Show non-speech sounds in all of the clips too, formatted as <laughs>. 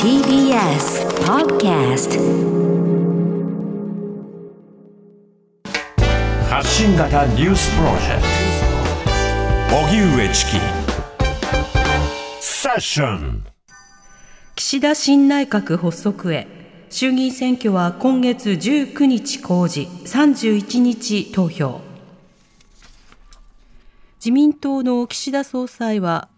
TBS Podcast 発信型ニュースプロジェクト。荻上チキ。セッション。岸田新内閣発足へ。衆議院選挙は今月19日公示。31日投票。自民党の岸田総裁は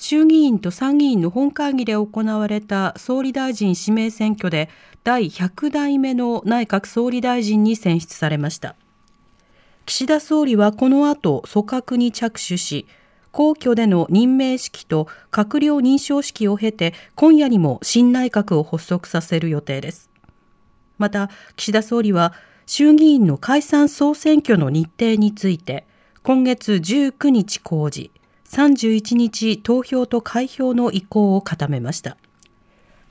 衆議院と参議院の本会議で行われた総理大臣指名選挙で第100代目の内閣総理大臣に選出されました。岸田総理はこの後組閣に着手し皇居での任命式と閣僚認証式を経て今夜にも新内閣を発足させる予定です。また岸田総理は衆議院の解散総選挙の日程について今月19日公示。31日投票と開票の意向を固めました。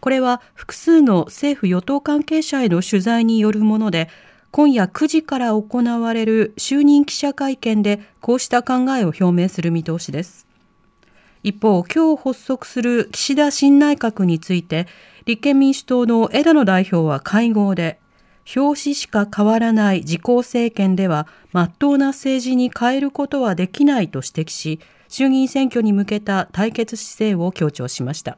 これは複数の政府与党関係者への取材によるもので今夜9時から行われる就任記者会見でこうした考えを表明する見通しです。一方今日発足する岸田新内閣について立憲民主党の枝野代表は会合で表紙しか変わらない自公政権では真っ当な政治に変えることはできないと指摘し衆議院選挙に向けた対決姿勢を強調しました。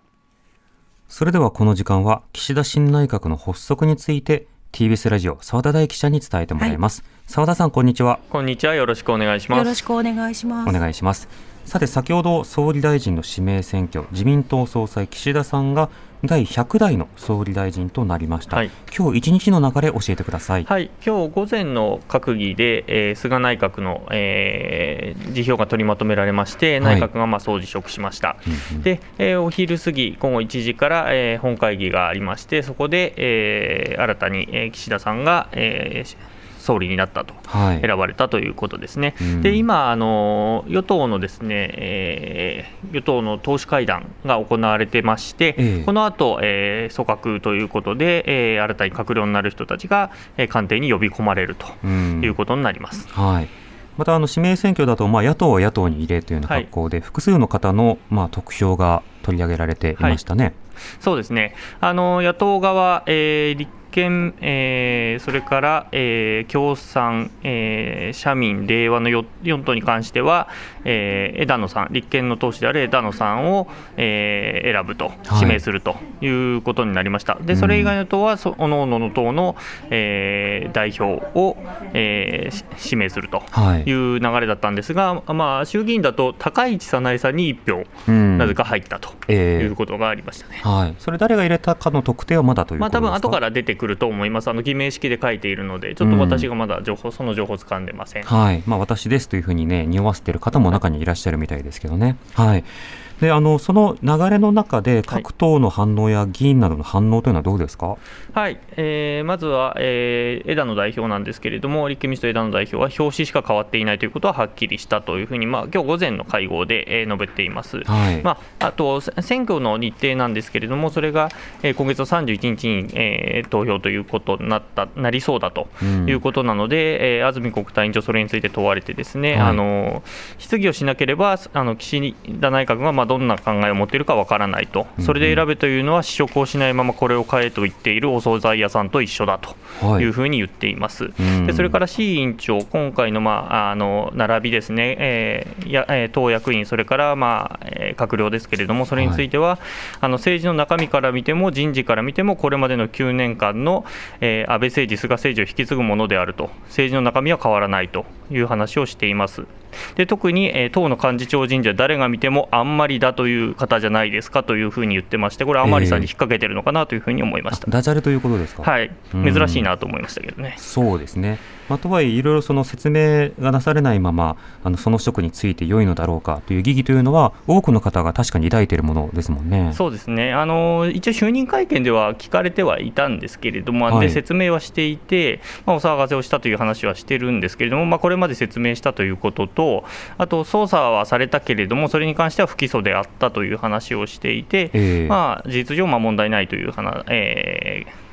それではこの時間は岸田新内閣の発足について TBS ラジオ澤田大記者に伝えてもらいます。澤、田さんこんにちは。こんにちは。よろしくお願いします。よろしくお願いします。お願いしますさて先ほど総理大臣の指名選挙自民党総裁岸田さんが第100代の総理大臣となりました、はい、今日一日の流れ教えてください、はい、今日午前の閣議で、えー、菅内閣の、えー、辞表が取りまとめられまして、内閣がまあ総辞職しました、はい、で、えー、お昼過ぎ、午後1時から、えー、本会議がありまして、そこで、えー、新たに、えー、岸田さんが、えー、総理になったと、はい、選ばれたということですね。うん、で今あの、与党のですね、えー、与党の党首会談が行われてまして、えー、この後、えー、組閣ということで、えー、新たに閣僚になる人たちが、えー、官邸に呼び込まれるということになります。うん、はい。またあの指名選挙だと、まあ、野党は野党に入れというような格好で、はい、複数の方の、まあ、得票が取り上げられていましたね。はい、そうですね。あの野党側、えー、立憲、えー、それから、えー、共産、えー、社民、令和の 4, 4党に関しては、えー、枝野さん、立憲の党首である枝野さんを、えー、選ぶと、指名するということになりました、でそれ以外の党は、おのおのの党の、えー、代表を、えー、指名するとい。う流れだったんですが、はい、まあ、衆議院だと高市早苗さんに1票、なぜか入ったということがありましたね、えー、はい、それ、誰が入れたかの特定はまだということですか、まあ、多分後から出てくると思います、あの偽名式で書いているので、ちょっと私がまだ情報、うん、その情報を掴んでません、はい。まあ、私ですというふうにね、匂わせている方も中にいらっしゃるみたいですけどね。はいであのその流れの中で、各党の反応や議員などの反応というのはどうですか、はい、えー、まずは、えー、枝野代表なんですけれども、立憲民主党枝野代表は、表紙しか変わっていないということははっきりしたというふうに、まあ今日午前の会合で、えー、述べています、はい。まあ、あと選挙の日程なんですけれども、それが、えー、今月の31日に、えー、投票ということになったなりそうだということなので、うん、えー、安住国対委員長、それについて問われて、ですね、はい、あの質疑をしなければ、あの岸田内閣がまあどんな考えを持っているかわからないと、それで選べというのは試食をしないままこれを買えと言っているお惣菜屋さんと一緒だとい。うふうに言っています。はい、でそれから志位委員長、今回の,、まあ、あの並びですね、えーやえー、党役員、それから、まあえー、閣僚ですけれども、それについては、はい、あの政治の中身から見ても、人事から見ても、これまでの9年間の、えー、安倍政治、菅政治を引き継ぐものであると、政治の中身は変わらないという話をしています。で特に、えー、党の幹事長人事は誰が見てもあんまりだという方じゃないですかというふうに言ってまして、これ、甘利さんに引っ掛けてるのかなというふうに思いました、えー、ダジャレということですか、はい、珍しいなと思いましたけどね。そうですねまあ、とはいえ、いろいろその説明がなされないまま、あのその職について良いのだろうかという疑義というのは、多くの方が確かに抱いているものですもんね。そうですね。あの、一応、就任会見では聞かれてはいたんですけれども、はい、で説明はしていて、まあ、お騒がせをしたという話はしてるんですけれども、まあ、これまで説明したということと、あと、捜査はされたけれども、それに関しては不起訴であったという話をしていて、えー、まあ、事実上、まあ、問題ないという話、えー、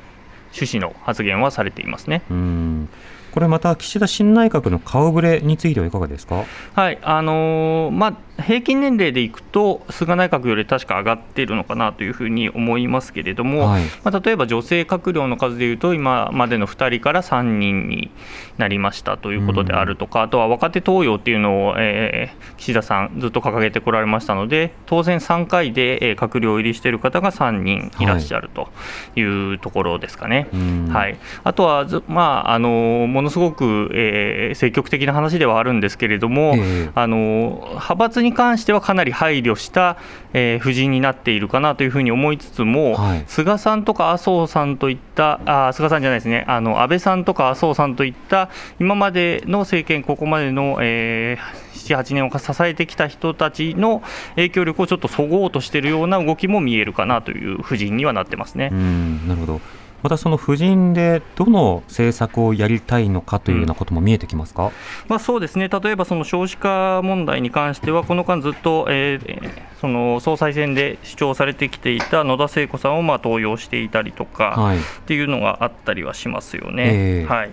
趣旨の発言はされていますね。うんこれまた岸田新内閣の顔ぶれについてはいかがですか、はいあのー、まあ平均年齢でいくと、菅内閣より確か上がっているのかなというふうに思いますけれども、はい、まあ、例えば女性閣僚の数でいうと、今までの2人から3人になりましたということであるとか、うん、あとは若手登用っていうのを、えー、岸田さん、ずっと掲げてこられましたので、当選3回で、えー、閣僚入りしている方が3人いらっしゃるというところですかね。はい、はい、あとは、まあ、あのものすごく、えー、積極的な話ではあるんですけれども、えー、あの派閥に関してはかなり配慮した、えー、布陣になっているかなというふうに思いつつも、はい、菅さんとか麻生さんといったあ、菅さんじゃないですね、あの安倍さんとか麻生さんといった、今までの政権、ここまでの、えー、7、8年を支えてきた人たちの影響力をちょっとそごうとしているような動きも見えるかなという布陣にはなってますね。なるほどまたその夫人でどの政策をやりたいのかというようなことも見えてきますか、うん、まあ、そうですね、例えばその少子化問題に関しては、この間ずっと、えー、その総裁選で主張されてきていた野田聖子さんをまあ登用していたりとか、はい、っていうのがあったりはしますよね。えー、はい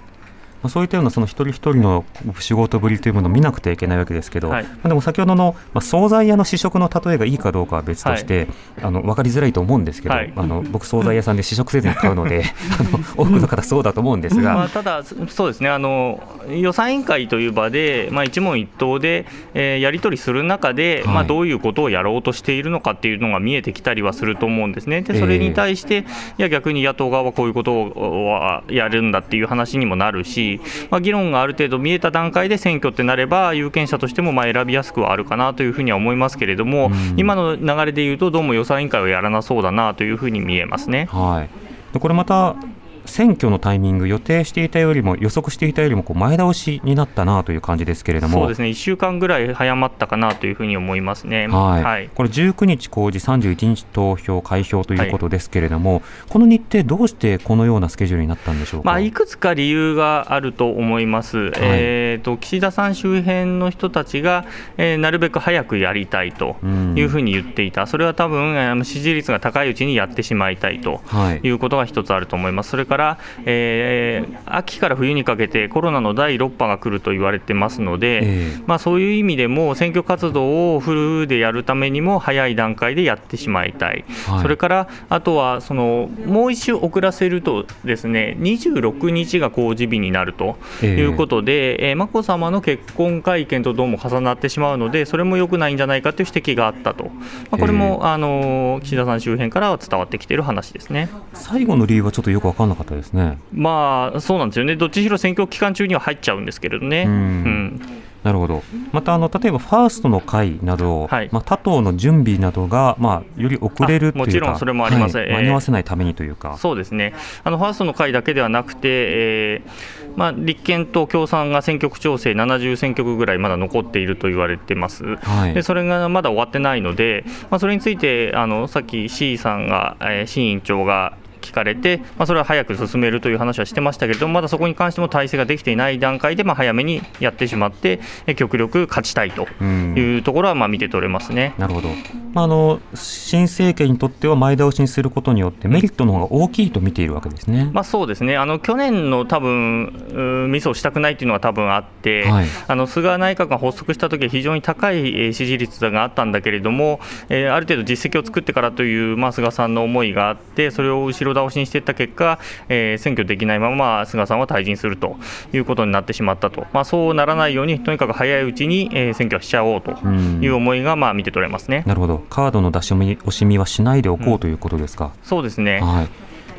まあ、そういったようなその一人一人の仕事ぶりというものを見なくてはいけないわけですけど、はい、まあ、でも先ほどの、まあ、惣菜屋の試食の例えがいいかどうかは別として、はい、あの分かりづらいと思うんですけど、はい、あの僕、惣菜屋さんで試食せずに買うので <laughs> あの多くの方、そうだと思うんですが、まあ、ただ、そうですね。あの予算委員会という場で、まあ、一問一答で、えー、やり取りする中で、まあ、どういうことをやろうとしているのかっていうのが見えてきたりはすると思うんですね。でそれに対して、えー、いや逆に野党側はこういうことをやるんだっていう話にもなるし、まあ、議論がある程度見えた段階で選挙ってなれば、有権者としてもまあ選びやすくはあるかなというふうには思いますけれども、今の流れでいうと、どうも予算委員会はやらなそうだなというふうに見えますね。はいこれまた選挙のタイミング、予定していたよりも、予測していたよりもこう前倒しになったなという感じですけれども、そうですね、1週間ぐらい早まったかなというふうに思いますね、はい、はい、これ、19日公示、31日投票、開票ということですけれども、はい、この日程、どうしてこのようなスケジュールになったんでしょうか、まあ、いくつか理由があると思います、はい、えーと、岸田さん周辺の人たちが、えー、なるべく早くやりたいというふうに言っていた、それは多分支持率が高いうちにやってしまいたいということが一つあると思います。それから、えー、秋から冬にかけてコロナの第6波が来ると言われてますので、えー、まあ、そういう意味でも選挙活動をフルでやるためにも早い段階でやってしまいたい、はい、それからあとはそのもう一周遅らせるとですね26日が公示日になるということで、えー、眞子さまの結婚会見とどうも重なってしまうのでそれも良くないんじゃないかという指摘があったと、まあ、これも、えー、あの岸田さん周辺からは伝わってきている話ですね。最後の理由はちょっとよく分からなかったですね。まあそうなんですよね、どっちしろ選挙期間中には入っちゃうんですけれどね。うん、うん。なるほど。またあの例えばファーストの会など、はい、まあ、他党の準備などが、まあ、より遅れるというかもちろんそれもあります、はい、間に合わせないためにというか、そうですね。あのファーストの会だけではなくて、えーまあ、立憲と共産が選挙区調整70選挙区ぐらいまだ残っていると言われてます、はい、でそれがまだ終わってないので、まあ、それについてあのさっき C さんが、えー、新委員長が聞かれて、まあ、それは早く進めるという話はしてましたけれども、まだそこに関しても体制ができていない段階で、まあ、早めにやってしまって、極力勝ちたいというところはまあ見て取れますね。なるほど、まあ、あの新政権にとっては前倒しにすることによって、メリットの方が大きいと見ているわけですね、まあ、そうですね、あの去年の多分ミスをしたくないというのは多分あって、はい、あの菅内閣が発足したときは非常に高い支持率があったんだけれども、えー、ある程度実績を作ってからという、まあ、菅さんの思いがあって、それを後ろ倒しにしていった結果、えー、選挙できないまま菅さんは退陣するということになってしまったと、まあ、そうならないように、とにかく早いうちに、えー、選挙はしちゃおうという思いがまあ見て取れますね。なるほど、カードの出し惜しみはしないでおこう、うん、ということですか。そうですね、はい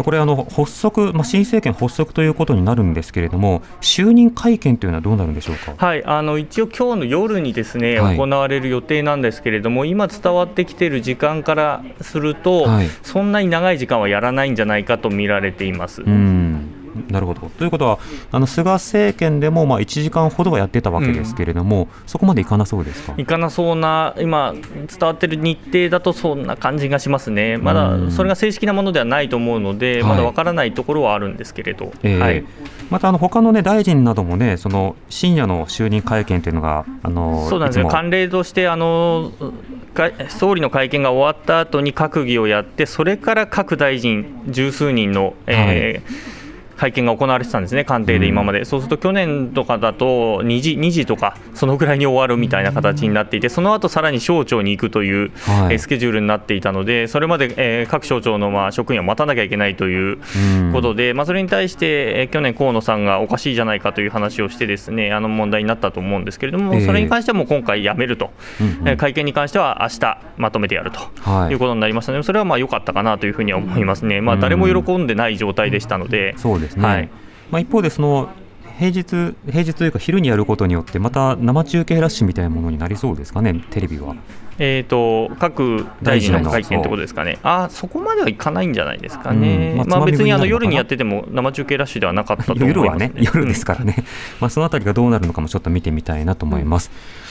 これあの発足、まあ、新政権発足ということになるんですけれども、就任会見というのはどうなるんでしょうか、はい、あの一応、今日の夜にですね、はい、行われる予定なんですけれども、今伝わってきている時間からすると、はい、そんなに長い時間はやらないんじゃないかと見られています。うんなるほど。ということは、あの菅政権でもまあ1時間ほどはやってたわけですけれども、うん、そこまでいかなそうですか？いかなそうな、今、伝わってる日程だとそんな感じがしますね、まだそれが正式なものではないと思うので、まだわからないところはあるんですけれど、えー、はい、またあの他のね大臣などもね、その深夜の就任会見というのが、あのそうなんですよ、慣例としてあの、総理の会見が終わった後に閣議をやって、それから各大臣、十数人の、えー、はい会見が行われてたんですね、官邸で今まで、うん、そうすると去年とかだと2時 ,2 時とか、そのぐらいに終わるみたいな形になっていて、その後さらに省庁に行くという、はい、スケジュールになっていたので、それまで、えー、各省庁のまあ職員は待たなきゃいけないということで、うん、まあ、それに対して、えー、去年、河野さんがおかしいじゃないかという話をして、ですねあの問題になったと思うんですけれども、それに関してはもう今回やめると、えー、会見に関しては明日まとめてやるとい。うことになりましたので、それはまあ良かったかなというふうには思いますね、まあ、誰も喜んでない状態でしたので。そうですね、はい。まあ、一方でその平日平日というか昼にやることによってまた生中継ラッシュみたいなものになりそうですかねテレビは。えーと、各大臣の。会見ってことですかね、あそこまではいかないんじゃないですかね、うん。まあ、まあ、別にあの夜にやってても生中継ラッシュではなかったと思います、ね、夜はね、夜ですからね、まあ、そのあたりがどうなるのかもちょっと見てみたいなと思います。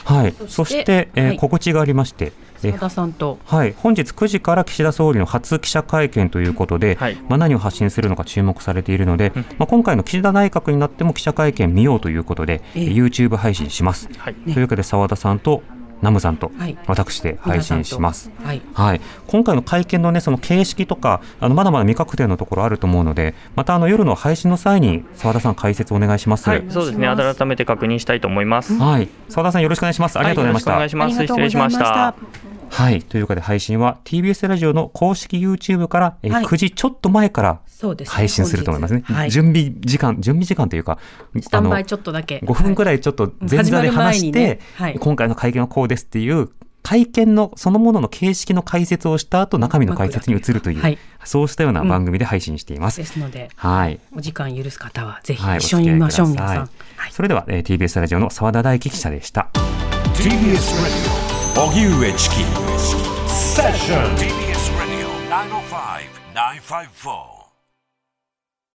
うん、はい、そして、えー、はい、告知がありまして、澤田さんと、はい、本日9時から岸田総理の初記者会見ということで、はい、まあ、何を発信するのか注目されているので、うん、まあ、今回の岸田内閣になっても記者会見見ようということで、えー、YouTube 配信します。はい、というわけで澤田さんとナムさんと私で配信します。はい、はい、今回の会見のねその形式とかあのまだまだ未確定のところあると思うので、またあの夜の配信の際に澤田さん解説お願いします。はい、そうですね。改めて確認したいと思います。はい、澤田さんよろしくお願いします。ありがとうございました。お願いします。失礼しました。はい。というわけで配信は TBS ラジオの公式 YouTube から、えー、9時ちょっと前から配信すると思いますね。すねはい、準備時間、準備時間というか、スタンバイちょっとだけ。5分くらいちょっと前座で話して、ねはい、今回の会見はこうですっていう会見のそのものの形式の解説をした後中身の解説に移るという、はい、そうしたような番組で配信しています。うん、ですので、はい、お時間許す方はぜひ一緒に見ましょう、皆さん。はい、それでは、えー、TBS ラジオの澤田大樹記者でした。TBS ラジオ荻上チキ。セッション TBS ラジオ905-954